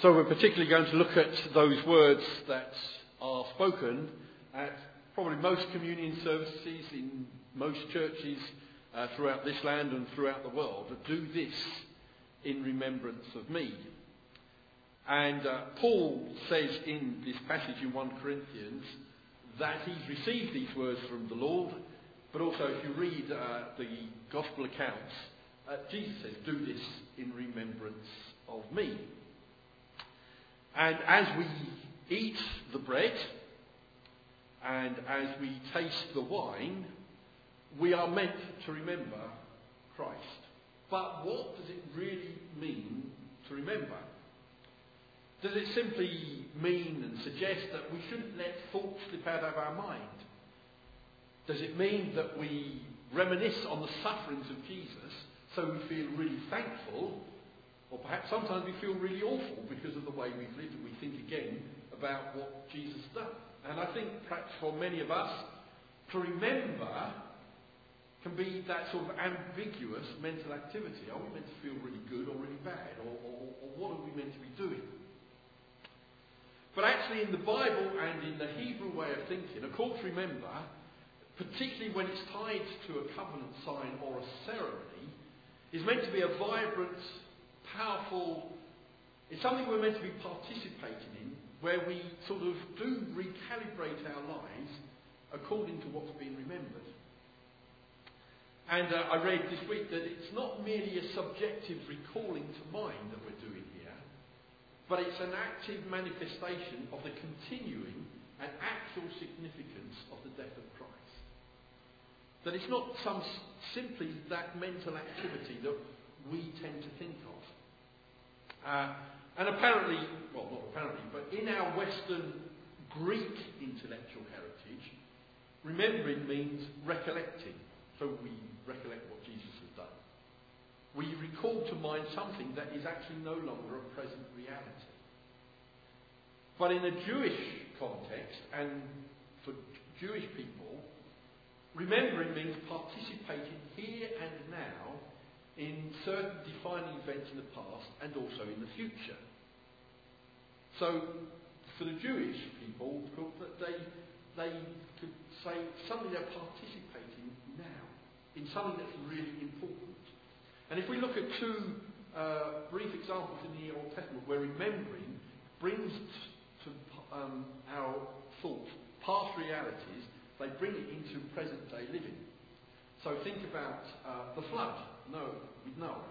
So we're particularly going to look at those words that are spoken at probably most communion services in most churches uh, throughout this land and throughout the world. Do this in remembrance of me. And uh, Paul says in this passage in 1 Corinthians that he's received these words from the Lord, but also if you read uh, the gospel accounts, uh, Jesus says, Do this in remembrance of me. And as we eat the bread and as we taste the wine, we are meant to remember Christ. But what does it really mean to remember? Does it simply mean and suggest that we shouldn't let thoughts slip out of our mind? Does it mean that we reminisce on the sufferings of Jesus so we feel really thankful or perhaps sometimes we feel really awful because of the way we've lived and we think again about what Jesus done. And I think perhaps for many of us, to remember can be that sort of ambiguous mental activity. Are we meant to feel really good or really bad? Or, or, or what are we meant to be doing? But actually, in the Bible and in the Hebrew way of thinking, a call to remember, particularly when it's tied to a covenant sign or a ceremony, is meant to be a vibrant powerful, it's something we're meant to be participating in, where we sort of do recalibrate our lives according to what's been remembered. And uh, I read this week that it's not merely a subjective recalling to mind that we're doing here, but it's an active manifestation of the continuing and actual significance of the death of Christ. That it's not some simply that mental activity that we tend to think of. Uh, and apparently, well, not apparently, but in our Western Greek intellectual heritage, remembering means recollecting. So we recollect what Jesus has done. We recall to mind something that is actually no longer a present reality. But in a Jewish context, and for Jewish people, remembering means participating here and now in certain defining events in the past and also in the future. So, for the Jewish people, they, they could say something they're participating now, in something that's really important. And if we look at two uh, brief examples in the Old Testament where remembering brings to um, our thoughts past realities, they bring it into present day living. So think about uh, the flood. Noah, with Noah.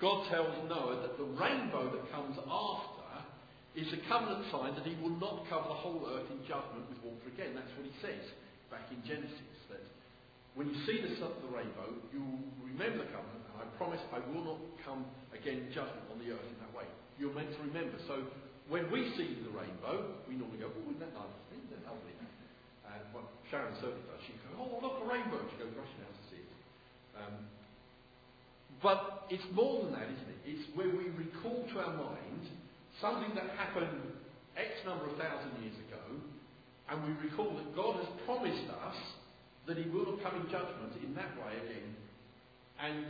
God tells Noah that the rainbow that comes after is a covenant sign that he will not cover the whole earth in judgment with water again. That's what he says back in Genesis. That when you see the, the rainbow, you remember the covenant, and I promise I will not come again in judgment on the earth in that way. You're meant to remember. So when we see the rainbow, we normally go, oh, isn't that nice? Isn't that lovely? And well, Sharon certainly does. She goes, oh, look, a rainbow. She goes rushing out. Um, but it's more than that, isn't it? It's where we recall to our mind something that happened X number of thousand years ago, and we recall that God has promised us that He will come in judgment in that way again, and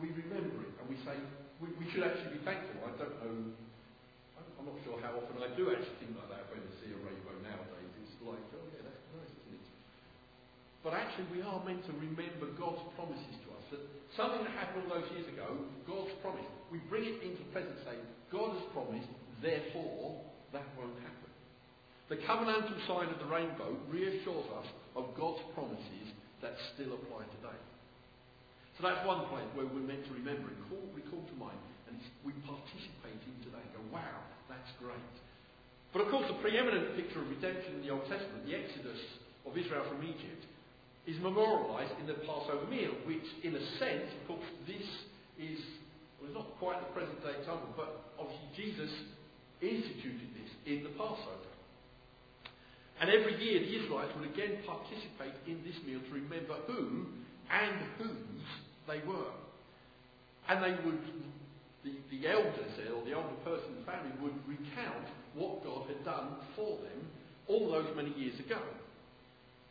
we remember it, and we say, we, we should actually be thankful. I don't know, I'm not sure how often I do actually think like that when I see a rainbow nowadays. It's like, oh yeah, that's nice, isn't it? But actually, we are meant to remember God's promises to us that Something that happened all those years ago, God's promise. We bring it into present state. God has promised, therefore, that won't happen. The covenantal sign of the rainbow reassures us of God's promises that still apply today. So that's one place where we're meant to remember it, call, recall to mind, and we participate in today. And go, wow, that's great. But of course, the preeminent picture of redemption in the Old Testament, the Exodus of Israel from Egypt, is memorialised in the Passover meal, which, in a sense, of course, this is, well, it's not quite the present day example, but obviously Jesus instituted this in the Passover. And every year the Israelites would again participate in this meal to remember who and whose they were. And they would, the, the elders or the older person in the family, would recount what God had done for them all those many years ago.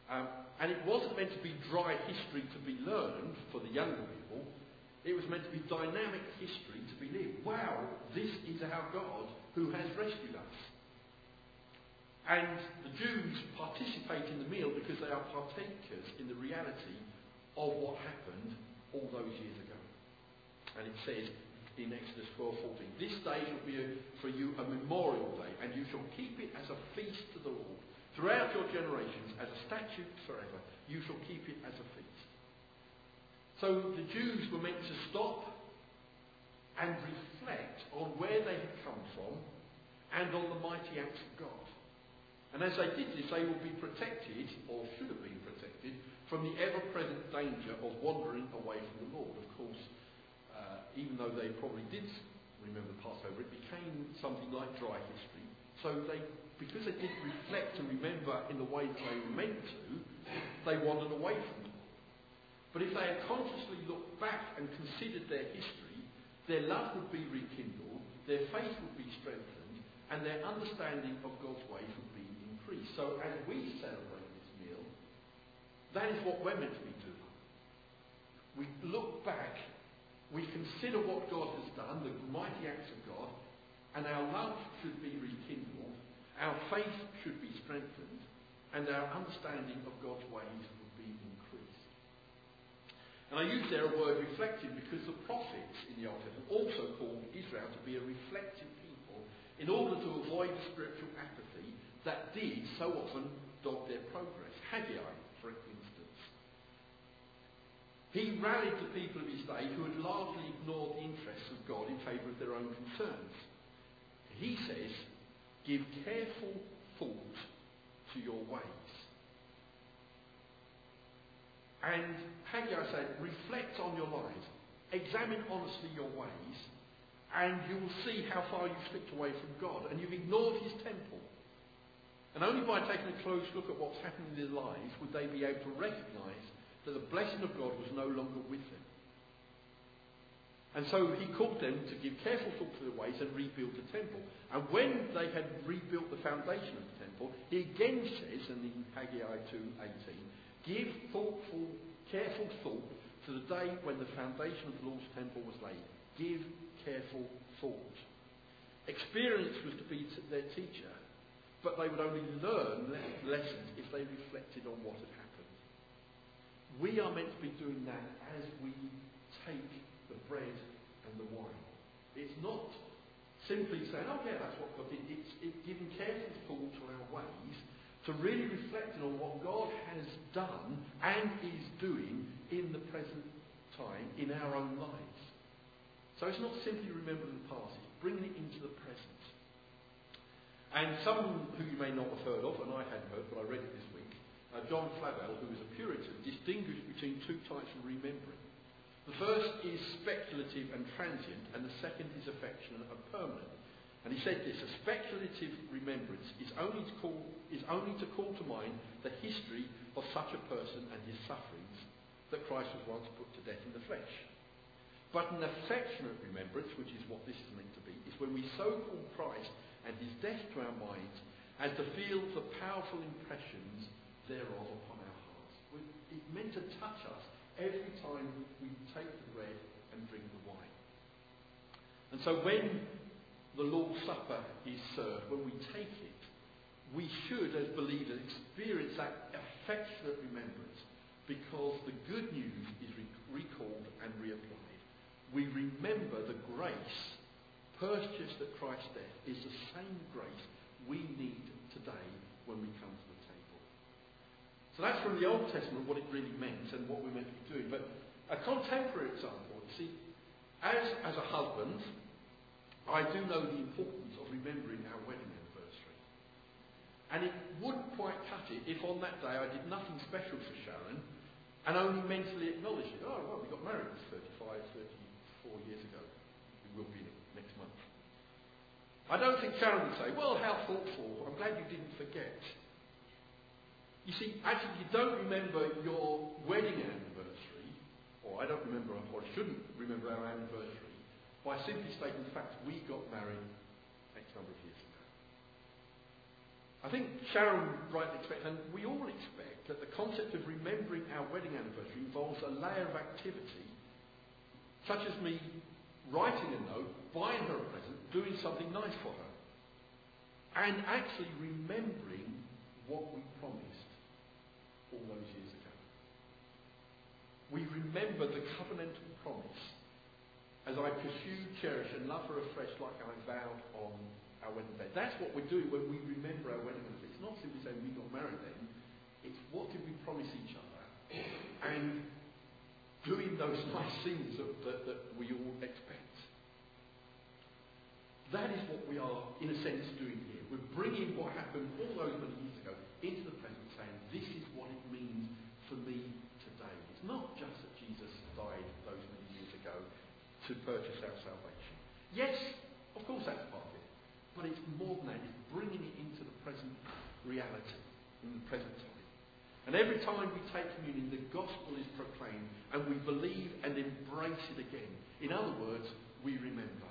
Um, and it wasn't meant to be dry history to be learned for the younger people. It was meant to be dynamic history to be lived. Wow, this is our God who has rescued us. And the Jews participate in the meal because they are partakers in the reality of what happened all those years ago. And it says in Exodus 12:14, This day shall be a, for you a memorial day, and you shall keep it as a feast to the Lord. Throughout your generations, as a statute forever, you shall keep it as a feast. So the Jews were meant to stop and reflect on where they had come from and on the mighty acts of God. And as they did this, they would be protected, or should have been protected, from the ever-present danger of wandering away from the Lord. Of course, uh, even though they probably did remember Passover, it became something like dry history. So they, because they didn't reflect and remember in the way that they were meant to, they wandered away from the Lord. But if they had consciously looked back and considered their history, their love would be rekindled, their faith would be strengthened, and their understanding of God's ways would be increased. So as we celebrate this meal, that is what we're meant to be doing. We look back, we consider what God has done, the mighty acts of God, and our love should be rekindled, our faith should be strengthened, and our understanding of God's ways would be increased. And I use there a word reflective because the prophets in the Old Testament also called Israel to be a reflective people in order to avoid the spiritual apathy that did so often dog their progress. Haggai, for instance. He rallied the people of his day who had largely ignored the interests of God in favour of their own concerns. He says, Give careful thought to your ways. And Haggai said, Reflect on your lives, examine honestly your ways, and you will see how far you've slipped away from God. And you've ignored his temple. And only by taking a close look at what's happening in their lives would they be able to recognise that the blessing of God was no longer with them. And so he called them to give careful thought to their ways and rebuild the temple. And when they had rebuilt the foundation of the temple, he again says, and in Haggai 2.18, give thoughtful, careful thought to the day when the foundation of the Lord's temple was laid. Give careful thought. Experience was to be their teacher but they would only learn lessons if they reflected on what had happened. We are meant to be doing that as we take the bread and the wine. It's not simply saying, yeah, that's what God did. It's, it's giving careful thought to our ways, to really reflecting on what God has done and is doing in the present time in our own lives. So it's not simply remembering the past, it's bringing it into the present. And someone who you may not have heard of, and I hadn't heard, but I read it this week, uh, John Flavel, who was a Puritan, distinguished between two types of remembering. The first is speculative and transient, and the second is affectionate and permanent. And he said this, a speculative remembrance is only, to call, is only to call to mind the history of such a person and his sufferings that Christ was once put to death in the flesh. But an affectionate remembrance, which is what this is meant to be, is when we so call Christ and his death to our minds as to feel the powerful impressions thereof upon our hearts. It's meant to touch us every time we take the bread and drink the wine. And so when the Lord's Supper is served, when we take it, we should, as believers, experience that affectionate remembrance because the good news is recalled and reapplied. We remember the grace purchased at Christ's death is the same grace we need today when we come to. So that's from the Old Testament what it really meant and what we're meant to be doing. But a contemporary example, you see, as, as a husband, I do know the importance of remembering our wedding anniversary. And it wouldn't quite cut it if on that day I did nothing special for Sharon and only mentally acknowledged it. Oh, well, we got married 35, 34 years ago. We will be next month. I don't think Sharon would say, well, how thoughtful. I'm glad you didn't forget. You see, actually, you don't remember your wedding anniversary, or I don't remember, or I shouldn't remember our anniversary, by simply stating the fact we got married X number of years ago. I think Sharon rightly expects, and we all expect, that the concept of remembering our wedding anniversary involves a layer of activity, such as me writing a note, buying her a present, doing something nice for her, and actually remembering what we promised all those years ago. We remember the covenantal promise as I pursue, cherish, and love her afresh like I vowed on our wedding day. That's what we're doing when we remember our wedding anniversary. It's not simply saying we got married then. It's what did we promise each other, and doing those nice things that, that, that we all expect. That is what we are, in a sense, doing here. We're bringing what happened all those many years ago into the present, saying, this is what it means for me today. It's not just that Jesus died those many years ago to purchase our salvation. Yes, of course that's part of it. But it's more than that. It's bringing it into the present reality, in the present time. And every time we take communion, the gospel is proclaimed and we believe and embrace it again. In other words, we remember.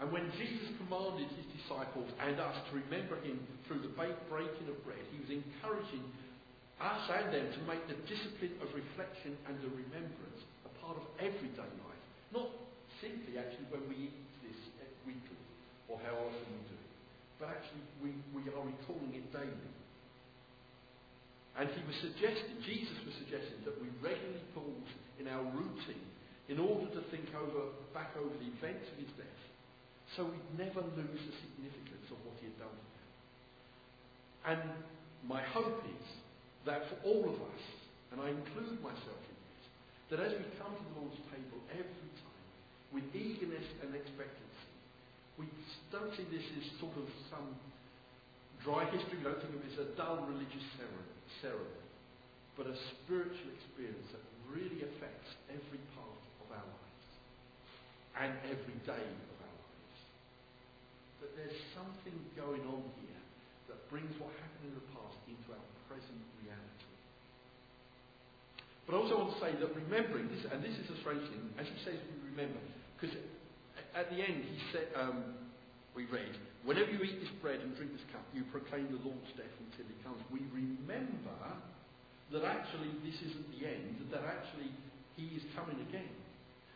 And when Jesus commanded his disciples and us to remember him through the breaking of bread, he was encouraging us and them to make the discipline of reflection and the remembrance part of everyday life. Not simply actually when we eat this weekly or how often we do it, but actually we, we are recalling it daily. And he was suggesting, Jesus was suggesting that we regularly pause in our routine in order to think over, back over the events of his death, so we'd never lose the significance of what he had done. And my hope is that for all of us, and I include myself in that as we come to the Lord's table every time with eagerness and expectancy, we don't see this as sort of some dry history, we don't think of it as a dull religious ceremony but a spiritual experience that really affects every part of our lives and every day of our lives. That there's something going on here that brings what happened in the past into our present reality. But I also want to say that remembering this, and this is a strange thing, as he says, we remember, because at the end he said, um, we read, Whenever you eat this bread and drink this cup, you proclaim the Lord's death until he comes. We remember that actually this isn't the end, that actually he is coming again.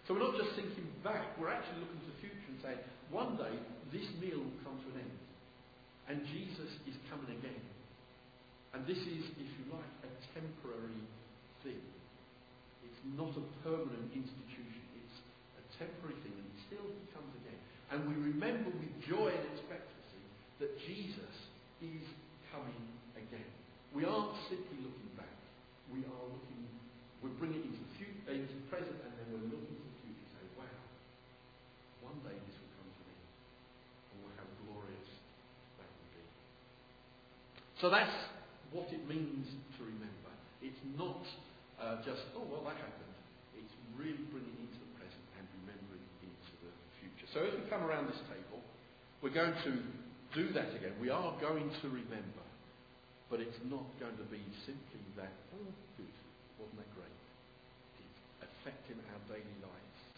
So we're not just thinking back, we're actually looking to the future and saying, one day this meal will come to an end. And Jesus is coming again. And this is, if you like, a temporary not a permanent institution. It's a temporary thing until he comes again. And we remember with joy and expectancy that Jesus is coming again. We aren't simply looking back. We are looking, we're bringing it into the, future, into the present and then we're looking to the future and say, wow, one day this will come to me. And how glorious that will be. So that's what it means to remember. It's not uh, just, oh, well, that happened. Really bringing into the present and remembering into the future. So as we come around this table, we're going to do that again. We are going to remember. But it's not going to be simply that, oh, good, wasn't that great? It's affecting our daily lives.